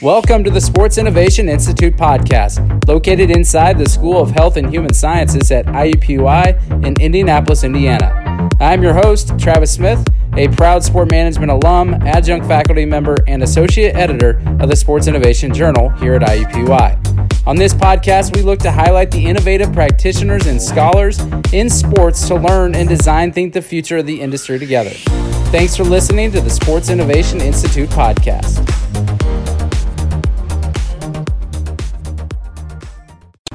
Welcome to the Sports Innovation Institute podcast, located inside the School of Health and Human Sciences at IUPUI in Indianapolis, Indiana. I'm your host, Travis Smith, a proud sport management alum, adjunct faculty member, and associate editor of the Sports Innovation Journal here at IUPUI. On this podcast, we look to highlight the innovative practitioners and scholars in sports to learn and design think the future of the industry together. Thanks for listening to the Sports Innovation Institute podcast.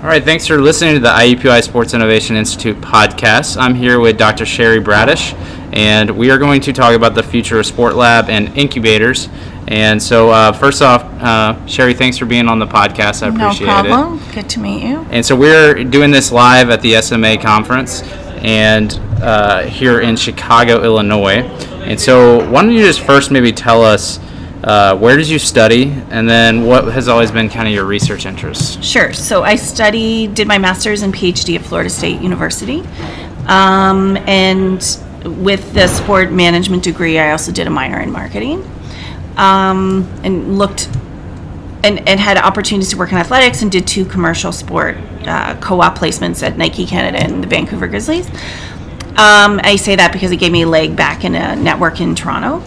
All right, thanks for listening to the IUPUI Sports Innovation Institute podcast. I'm here with Dr. Cheri Bradish, and we are going to talk about the future of Sport Lab and incubators. And so, uh, first off, uh, Sherry, thanks for being on the podcast. I appreciate it. No problem. Good to meet you. And so, we're doing this live at the SMA conference and uh, here in Chicago, Illinois. And so, why don't you just first maybe tell us uh, where did you study, and then what has always been kind of your research interest? Sure. So I studied, did my master's and PhD at Florida State University, um, and with the sport management degree, I also did a minor in marketing, um, and looked. And, and had opportunities to work in athletics and did two commercial sport uh, co-op placements at Nike Canada and the Vancouver Grizzlies. Um, I say that because it gave me a leg back in a network in Toronto.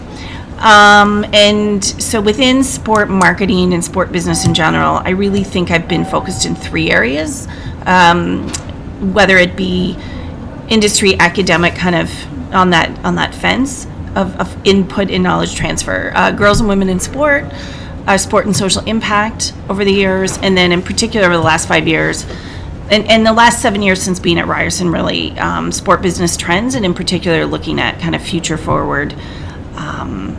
Um, and so within sport marketing and sport business in general, I really think I've been focused in three areas, um, whether it be industry, academic, kind of on that on that fence of, of input and knowledge transfer, uh, girls and women in sport, uh, sport and social impact over the years, and then in particular over the last five years. And, and the last seven years since being at Ryerson, really, um, sport business trends, and in particular, looking at kind of future forward um,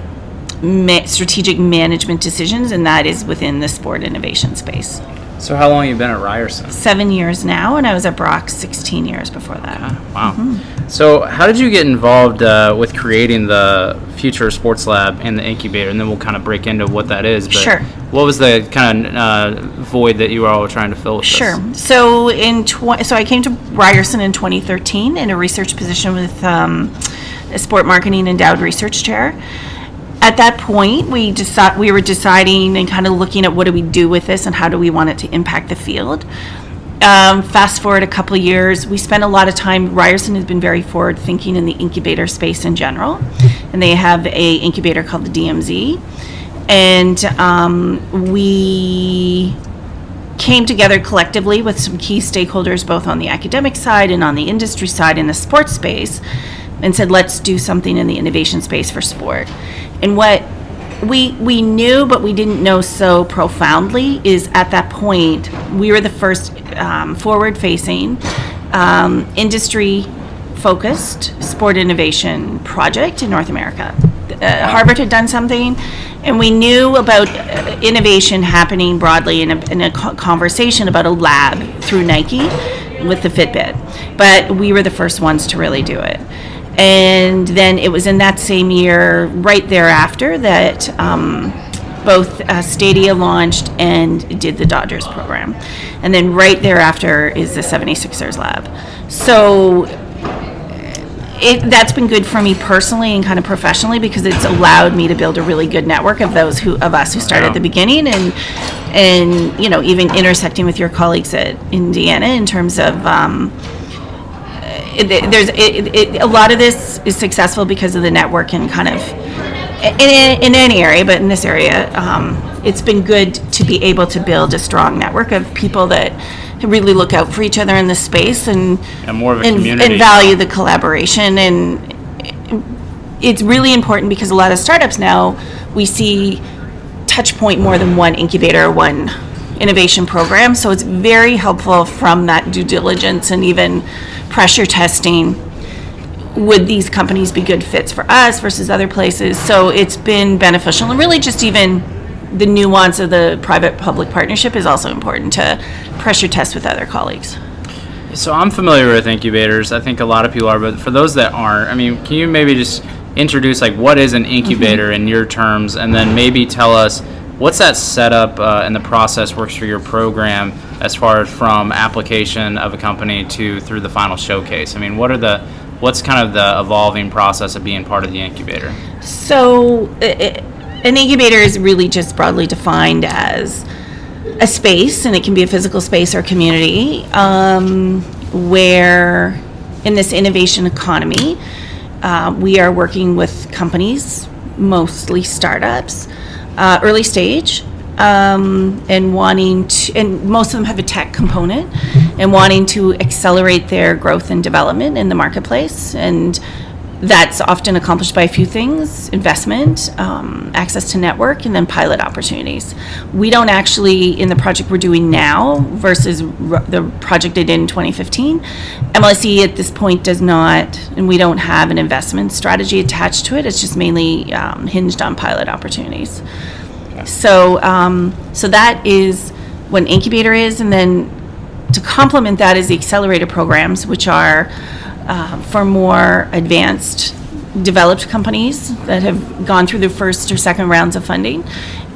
ma- strategic management decisions, and that is within the sport innovation space. So, how long have you been at Ryerson? Seven years now, and I was at Brock 16 years before that. Okay. Wow. Mm-hmm. So, how did you get involved uh, with creating the Future Sports Lab and the incubator? And then we'll kind of break into what that is. But sure. What was the kind of uh, void that you were all trying to fill with Sure. This? So, in tw- so I came to Ryerson in 2013 in a research position with um, a sport marketing endowed research chair at that point, we decide, we were deciding and kind of looking at what do we do with this and how do we want it to impact the field. Um, fast forward a couple years, we spent a lot of time. Ryerson has been very forward thinking in the incubator space in general, and they have a incubator called the DMZ, and um, we came together collectively with some key stakeholders, both on the academic side and on the industry side in the sports space, and said, let's do something in the innovation space for sport. And what we we knew, but we didn't know so profoundly, is at that point we were the first um, forward-facing, um, industry-focused sport innovation project in North America. Uh, Harvard had done something, and we knew about uh, innovation happening broadly in a, in a conversation about a lab through Nike with the Fitbit, but we were the first ones to really do it and then it was in that same year, right thereafter, that um, both uh, Stadia launched and did the Dodgers program. And then right thereafter is the 76ers lab. So it, that's been good for me personally and kind of professionally because it's allowed me to build a really good network of those who of us who started yeah. at the beginning and and you know even intersecting with your colleagues at Indiana in terms of um, it, there's it, it, a lot of this is successful because of the network and kind of in, in any area, but in this area, um, it's been good to be able to build a strong network of people that really look out for each other in this space and and more of a and, community. and value the collaboration. And it's really important because a lot of startups now we see touch point more than one incubator one innovation program. So it's very helpful from that due diligence and even pressure testing would these companies be good fits for us versus other places? So it's been beneficial. And really just even the nuance of the private public partnership is also important to pressure test with other colleagues. So i'm familiar with incubators. I think a lot of people are but for those that aren't i mean can you maybe just introduce like what is an incubator mm-hmm. in your terms? And then maybe tell us what's that setup uh, and the process works for your program as far as from application of a company to through the final showcase? I mean, what are the what's kind of the evolving process of being part of the incubator? So, it, an incubator is really just broadly defined as a space, and it can be a physical space or community, um, where in this innovation economy, uh, we are working with companies, mostly startups, uh, early stage, um, and wanting to, and most of them have a tech component, and wanting to accelerate their growth and development in the marketplace. And that's often accomplished by a few things investment, um, access to network, and then pilot opportunities. We don't actually, in the project we're doing now versus r- the project I did in 2015, MLSE at this point does not, and we don't have an investment strategy attached to it. It's just mainly um, hinged on pilot opportunities. So, um, so that is what an incubator is, and then to complement that is the accelerator programs, which are uh, for more advanced, developed companies that have gone through the first or second rounds of funding,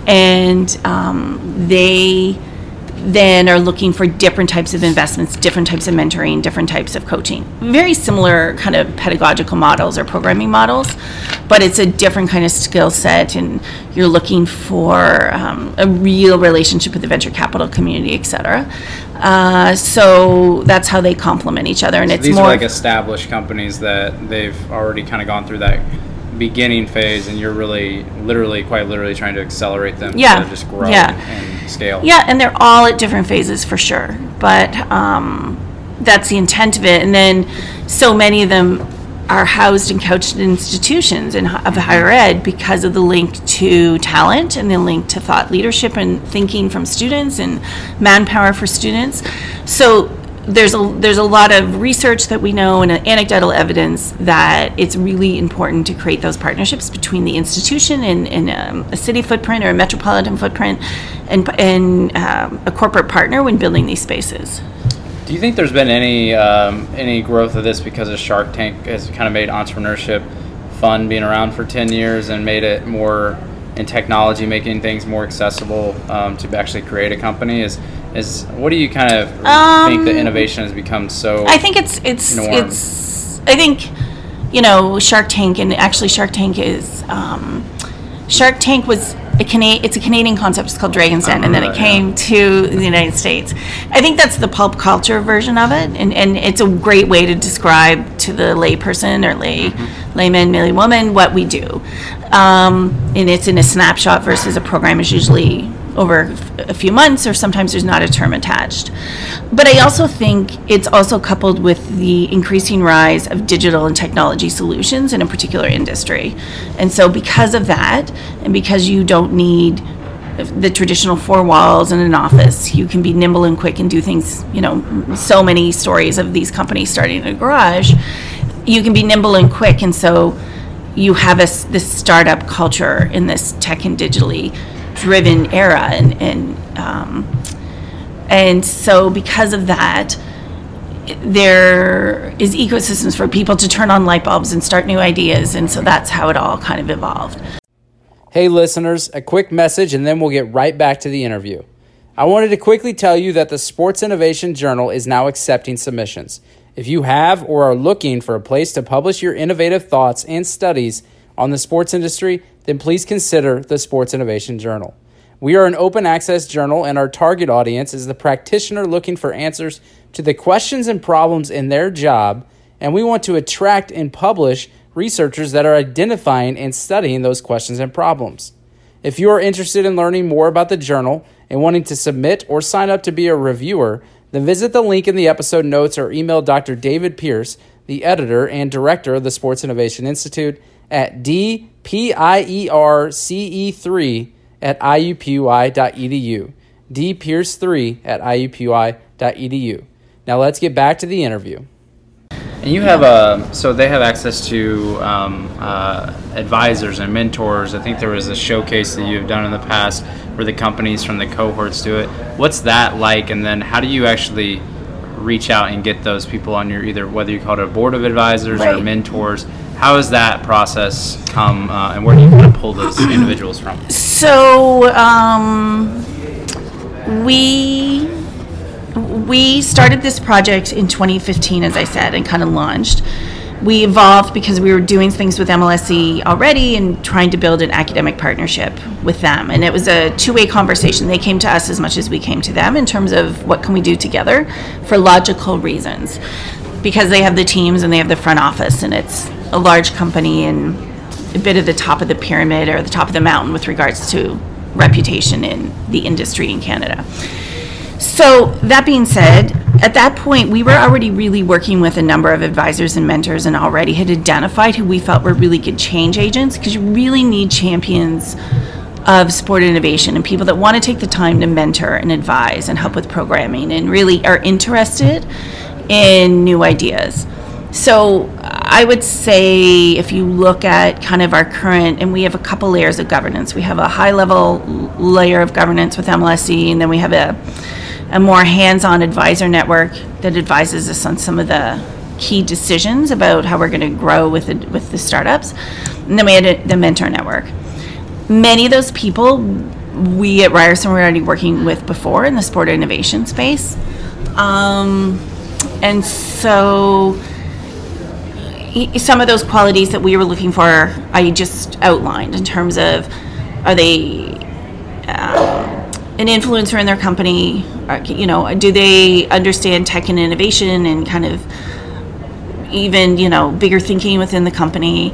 and um, they then are looking for different types of investments, different types of mentoring, different types of coaching. Very similar kind of pedagogical models or programming models, but it's a different kind of skill set, and you're looking for um, a real relationship with the venture capital community, et cetera. Uh, so that's how they complement each other, and So it's these more. are like established companies that they've already kind of gone through that beginning phase, and you're really, literally, quite literally trying to accelerate them Yeah, to just grow yeah. and scale. Yeah, and they're all at different phases for sure. But um, that's the intent of it. And then so many of them are housed and couched in institutions in, of higher ed because of the link to talent and the link to thought leadership and thinking from students and manpower for students. So there's a there's a lot of research that we know and anecdotal evidence that it's really important to create those partnerships between the institution and, and um, a city footprint or a metropolitan footprint and, and um, a corporate partner when building these spaces. Do you think there's been any um, any growth of this because of Shark Tank has kind of made entrepreneurship fun being around for 10 years and made it more in technology, making things more accessible um, to actually create a company? Is is what do you kind of think the Um, innovation has become so? I think it's it's Norm. it's I think you know Shark Tank and actually Shark Tank is um, Shark Tank was a Cana- it's a Canadian concept. It's called Dragon's Den, and then it Right, came to the United States. I think that's the pulp culture version of it, and, and it's a great way to describe to the layperson or lay layman, lay woman what we do. Um, and it's in a snapshot versus a program is usually over a few months, or sometimes there's not a term attached. But I also think it's also coupled with the increasing rise of digital and technology solutions in a particular industry. And so, because of that, and because you don't need the traditional four walls in an office, you can be nimble and quick and do things, you know, so many stories of these companies starting in a garage. You can be nimble and quick, and so you have a this startup culture in this tech and digitally driven era and and um, and so because of that there is ecosystems for people to turn on light bulbs and start new ideas and so that's how it all kind of evolved Hey, listeners, a quick message and then we'll get right back to the interview. I wanted to quickly tell you that the Sports Innovation Journal is now accepting submissions. If you have or are looking for a place to publish your innovative thoughts and studies on the sports industry, then please consider the Sports Innovation Journal. We are an open access journal, and our target audience is the practitioner looking for answers to the questions and problems in their job, and we want to attract and publish researchers that are identifying and studying those questions and problems. If you are interested in learning more about the journal and wanting to submit or sign up to be a reviewer, then visit the link in the episode notes or email Dr. David Pierce, the editor and director of the Sports Innovation Institute, at dpierce3 at iupui.edu. dpierce3 at iupui.edu. Now let's get back to the interview. And you have a so they have access to um, uh, advisors and mentors. I think there was a showcase that you've done in the past where the companies from the cohorts do it. What's that like? And then how do you actually reach out and get those people on your either whether you call it a board of advisors or mentors? How does that process come, uh, and where do you kind of pull those individuals from? so um, we we started this project in 2015 as i said and kind of launched we evolved because we were doing things with MLSE already and trying to build an academic partnership with them. And it was a two-way conversation. They came to us as much as we came to them in terms of what can we do together for logical reasons. Because they have the teams and they have the front office and it's a large company and a bit of the top of the pyramid or the top of the mountain with regards to reputation in the industry in Canada. So, that being said, at that point, we were already really working with a number of advisors and mentors and already had identified who we felt were really good change agents because you really need champions of sport innovation and people that want to take the time to mentor and advise and help with programming and really are interested in new ideas. So I would say if you look at kind of our current, and we have a couple layers of governance. We have a high level layer of governance with MLSE, and then we have a, a more hands on advisor network that advises us on some of the key decisions about how we're going to grow with the, with the startups. And then we had a, the mentor network. Many of those people we at Ryerson were already working with before in the sport innovation space. Um, and so some of those qualities that we were looking for, I just outlined in terms of are they um, an influencer in their company? Or, you know, do they understand tech and innovation and kind of even you know bigger thinking within the company?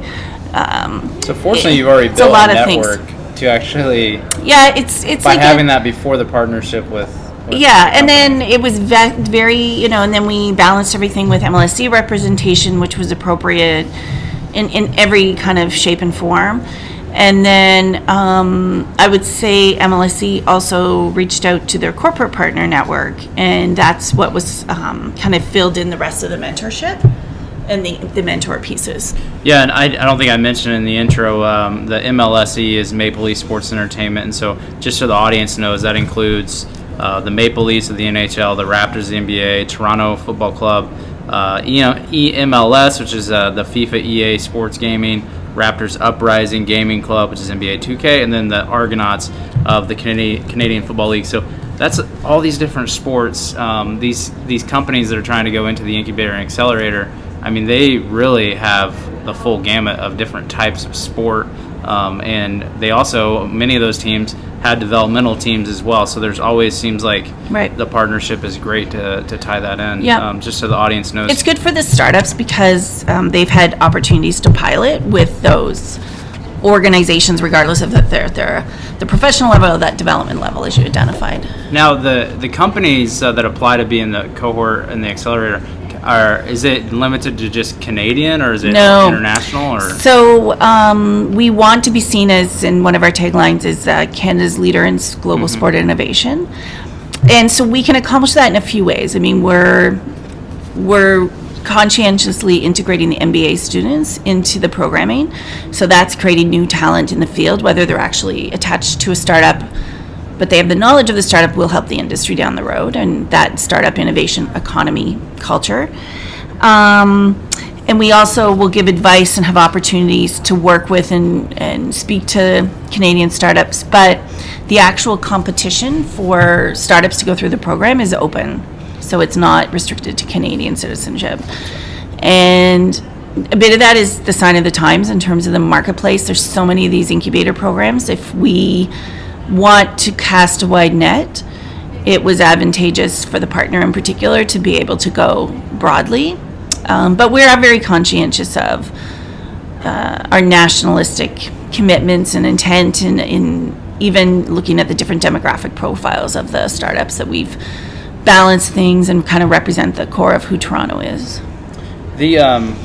Um, so fortunately, you've already built a, lot a network things. to actually yeah, it's it's by like having a, that before the partnership with yeah, and then it was ve- very, you know, and then we balanced everything with MLSE representation, which was appropriate in, in every kind of shape and form. And then um, I would say MLSE also reached out to their corporate partner network, and that's what was um, kind of filled in the rest of the mentorship and the, the mentor pieces. Yeah, and I, I don't think I mentioned in the intro um, the MLSE is Maple Leaf Sports Entertainment, and so just so the audience knows, that includes uh, the Maple Leafs of the NHL, the Raptors of the NBA, Toronto Football Club, uh, EMLS, which is uh, the FIFA EA Sports Gaming, Raptors Uprising Gaming Club, which is NBA 2K, and then the Argonauts of the Canadian, Canadian Football League. So that's all these different sports. Um, these these companies that are trying to go into the incubator and accelerator. I mean, they really have the full gamut of different types of sport, um, and they also many of those teams had developmental teams as well. So there's always seems like right. the partnership is great to, to tie that in. Yeah. Um, just so the audience knows. It's good for the startups because um, they've had opportunities to pilot with those organizations, regardless of that they're, they're the professional level or that development level, as you identified. Now, the the companies uh, that apply to be in the cohort and the accelerator, are is it limited to just Canadian or is it no. international or so um, we want to be seen as in one of our taglines is uh, Canada's leader in global mm-hmm. sport innovation and so we can accomplish that in a few ways I mean we're we're conscientiously integrating the MBA students into the programming so that's creating new talent in the field whether they're actually attached to a startup but they have the knowledge of the startup will help the industry down the road and that startup innovation economy culture. Um, and we also will give advice and have opportunities to work with and, and speak to Canadian startups. But the actual competition for startups to go through the program is open. So it's not restricted to Canadian citizenship. And a bit of that is the sign of the times in terms of the marketplace. There's so many of these incubator programs. If we want to cast a wide net, it was advantageous for the partner in particular to be able to go broadly. Um, but we are very conscientious of uh, our nationalistic commitments and intent, and in even looking at the different demographic profiles of the startups that we've balanced things and kind of represent the core of who Toronto is. The um,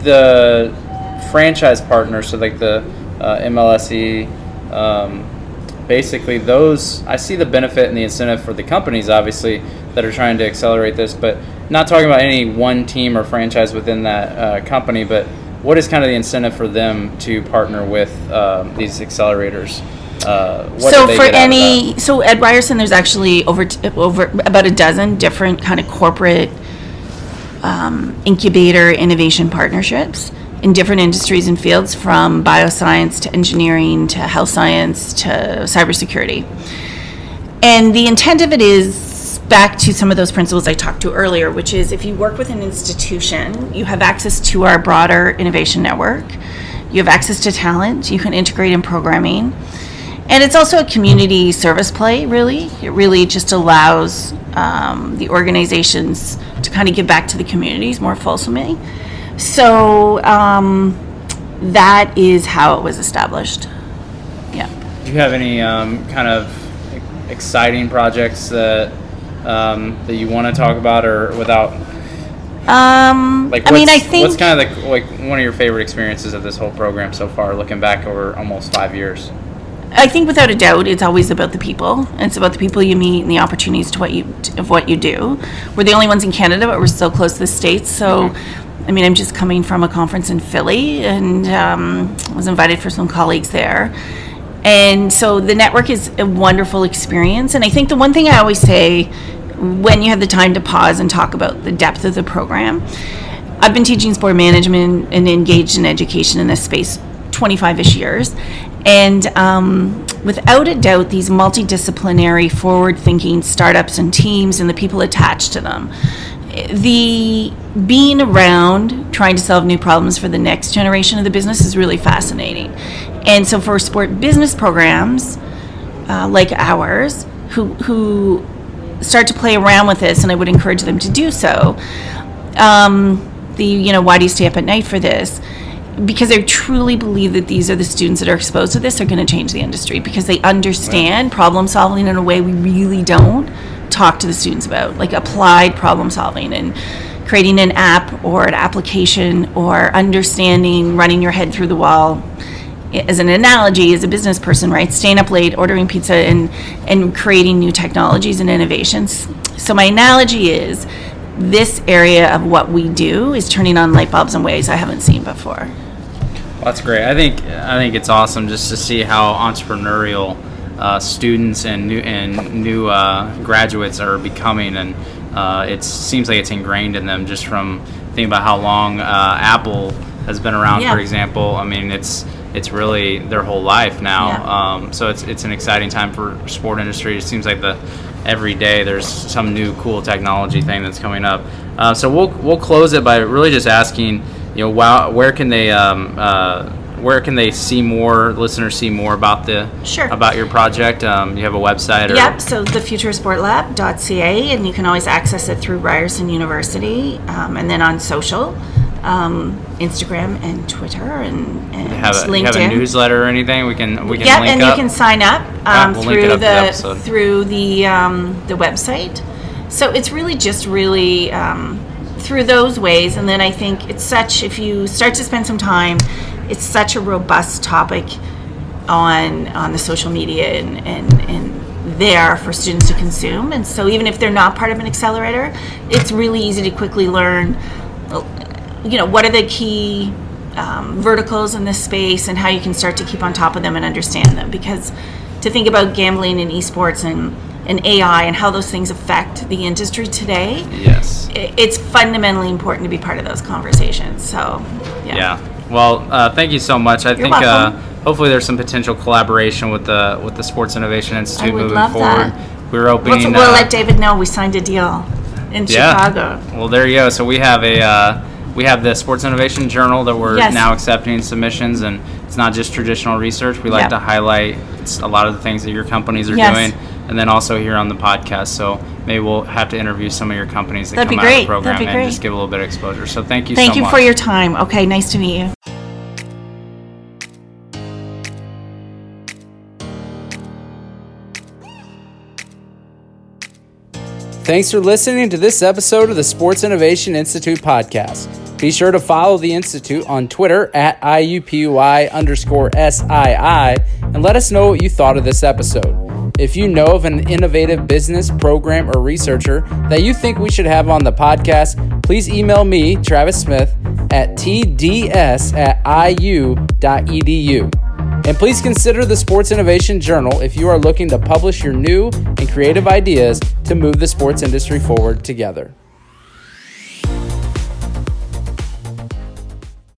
the franchise partners, so like the uh, MLSE. Um, basically those I see the benefit and the incentive for the companies obviously that are trying to accelerate this, but not talking about any one team or franchise within that uh, company, but what is kind of the incentive for them to partner with um, these accelerators? Uh, so for any, so at Ryerson, there's actually over t- over about a dozen different kind of corporate um, incubator innovation partnerships in different industries and fields from bioscience to engineering to health science to cybersecurity. And the intent of it is back to some of those principles I talked to earlier, which is if you work with an institution, you have access to our broader innovation network, you have access to talent, you can integrate in programming. And it's also a community service play, really. It really just allows um, the organizations to kind of give back to the communities more fulsomely. So um, that is how it was established. Yeah. Do you have any um, kind of exciting projects that um, that you want to talk about, or without? Um, like, I mean, I think what's kind of the, like one of your favorite experiences of this whole program so far, looking back over almost five years. I think without a doubt, it's always about the people. It's about the people you meet and the opportunities to what you of what you do. We're the only ones in Canada, but we're so close to the states. So, mm-hmm. I mean, I'm just coming from a conference in Philly, and um, was invited for some colleagues there. And so the network is a wonderful experience. And I think the one thing I always say when you have the time to pause and talk about the depth of the program, I've been teaching sport management and engaged in education in this space 25 ish years. And um, without a doubt, these multidisciplinary, forward thinking startups and teams and the people attached to them, the being around trying to solve new problems for the next generation of the business is really fascinating. And so for sport business programs uh, like ours, who, who start to play around with this, and I would encourage them to do so, um, the, you know, why do you stay up at night for this? because I truly believe that these are the students that are exposed to this are going to change the industry because they understand right. problem solving in a way we really don't talk to the students about, like applied problem solving and creating an app or an application or understanding running your head through the wall as an analogy as a business person right staying up late ordering pizza and and creating new technologies and innovations so my analogy is this area of what we do is turning on light bulbs in ways I haven't seen before. Well, that's great. I think I think it's awesome just to see how entrepreneurial uh, students and new and new uh, graduates are becoming, and uh, it seems like it's ingrained in them just from thinking about how long uh, Apple has been around, yeah. for example. I mean, it's it's really their whole life now. Yeah. Um, so it's it's an exciting time for sport industry. It seems like the every day there's some new cool technology thing that's coming up. Uh, so we'll we'll close it by really just asking, you know, wow, where can they um, uh, where can they see more listeners see more about the sure. about your project? Um, you have a website? Or? Yep. So thefuturesportlab.ca, and you can always access it through Ryerson University, um, and then on social um, Instagram and Twitter and, and have a, LinkedIn. Have a newsletter or anything? We can we can yep, and up. you can sign up um, we'll through the, the through the um, the website. So it's really just really um, through those ways, and then I think it's such if you start to spend some time, it's such a robust topic on on the social media and and, and there for students to consume. And so even if they're not part of an accelerator, it's really easy to quickly learn you know, what are the key um, verticals in this space and how you can start to keep on top of them and understand them. Because to think about gambling and esports and, and AI and how those things affect the industry today, yes, it's fundamentally important to be part of those conversations. So, yeah. yeah. Well, uh, thank you so much. I You're think uh, hopefully there's some potential collaboration with the with the Sports Innovation Institute moving forward. That. We're opening. We'll uh, let David know we signed a deal in yeah. Chicago. Well, there you go. So we have a uh, we have the Sports Innovation Journal that we're yes. now accepting submissions, and it's not just traditional research. We like yep. to highlight a lot of the things that your companies are yes. doing, and then also here on the podcast. So maybe we'll have to interview some of your companies that That'd come out of the program and just give a little bit of exposure. So thank you. Thank so you much. for your time. Okay, nice to meet you. Thanks for listening to this episode of the Sports Innovation Institute podcast. Be sure to follow the Institute on Twitter at IUPUI underscore SII and let us know what you thought of this episode. If you know of an innovative business, program, or researcher that you think we should have on the podcast, please email me, Travis Smith, at tds at iu.edu. And please consider the Sports Innovation Journal if you are looking to publish your new and creative ideas to move the sports industry forward together.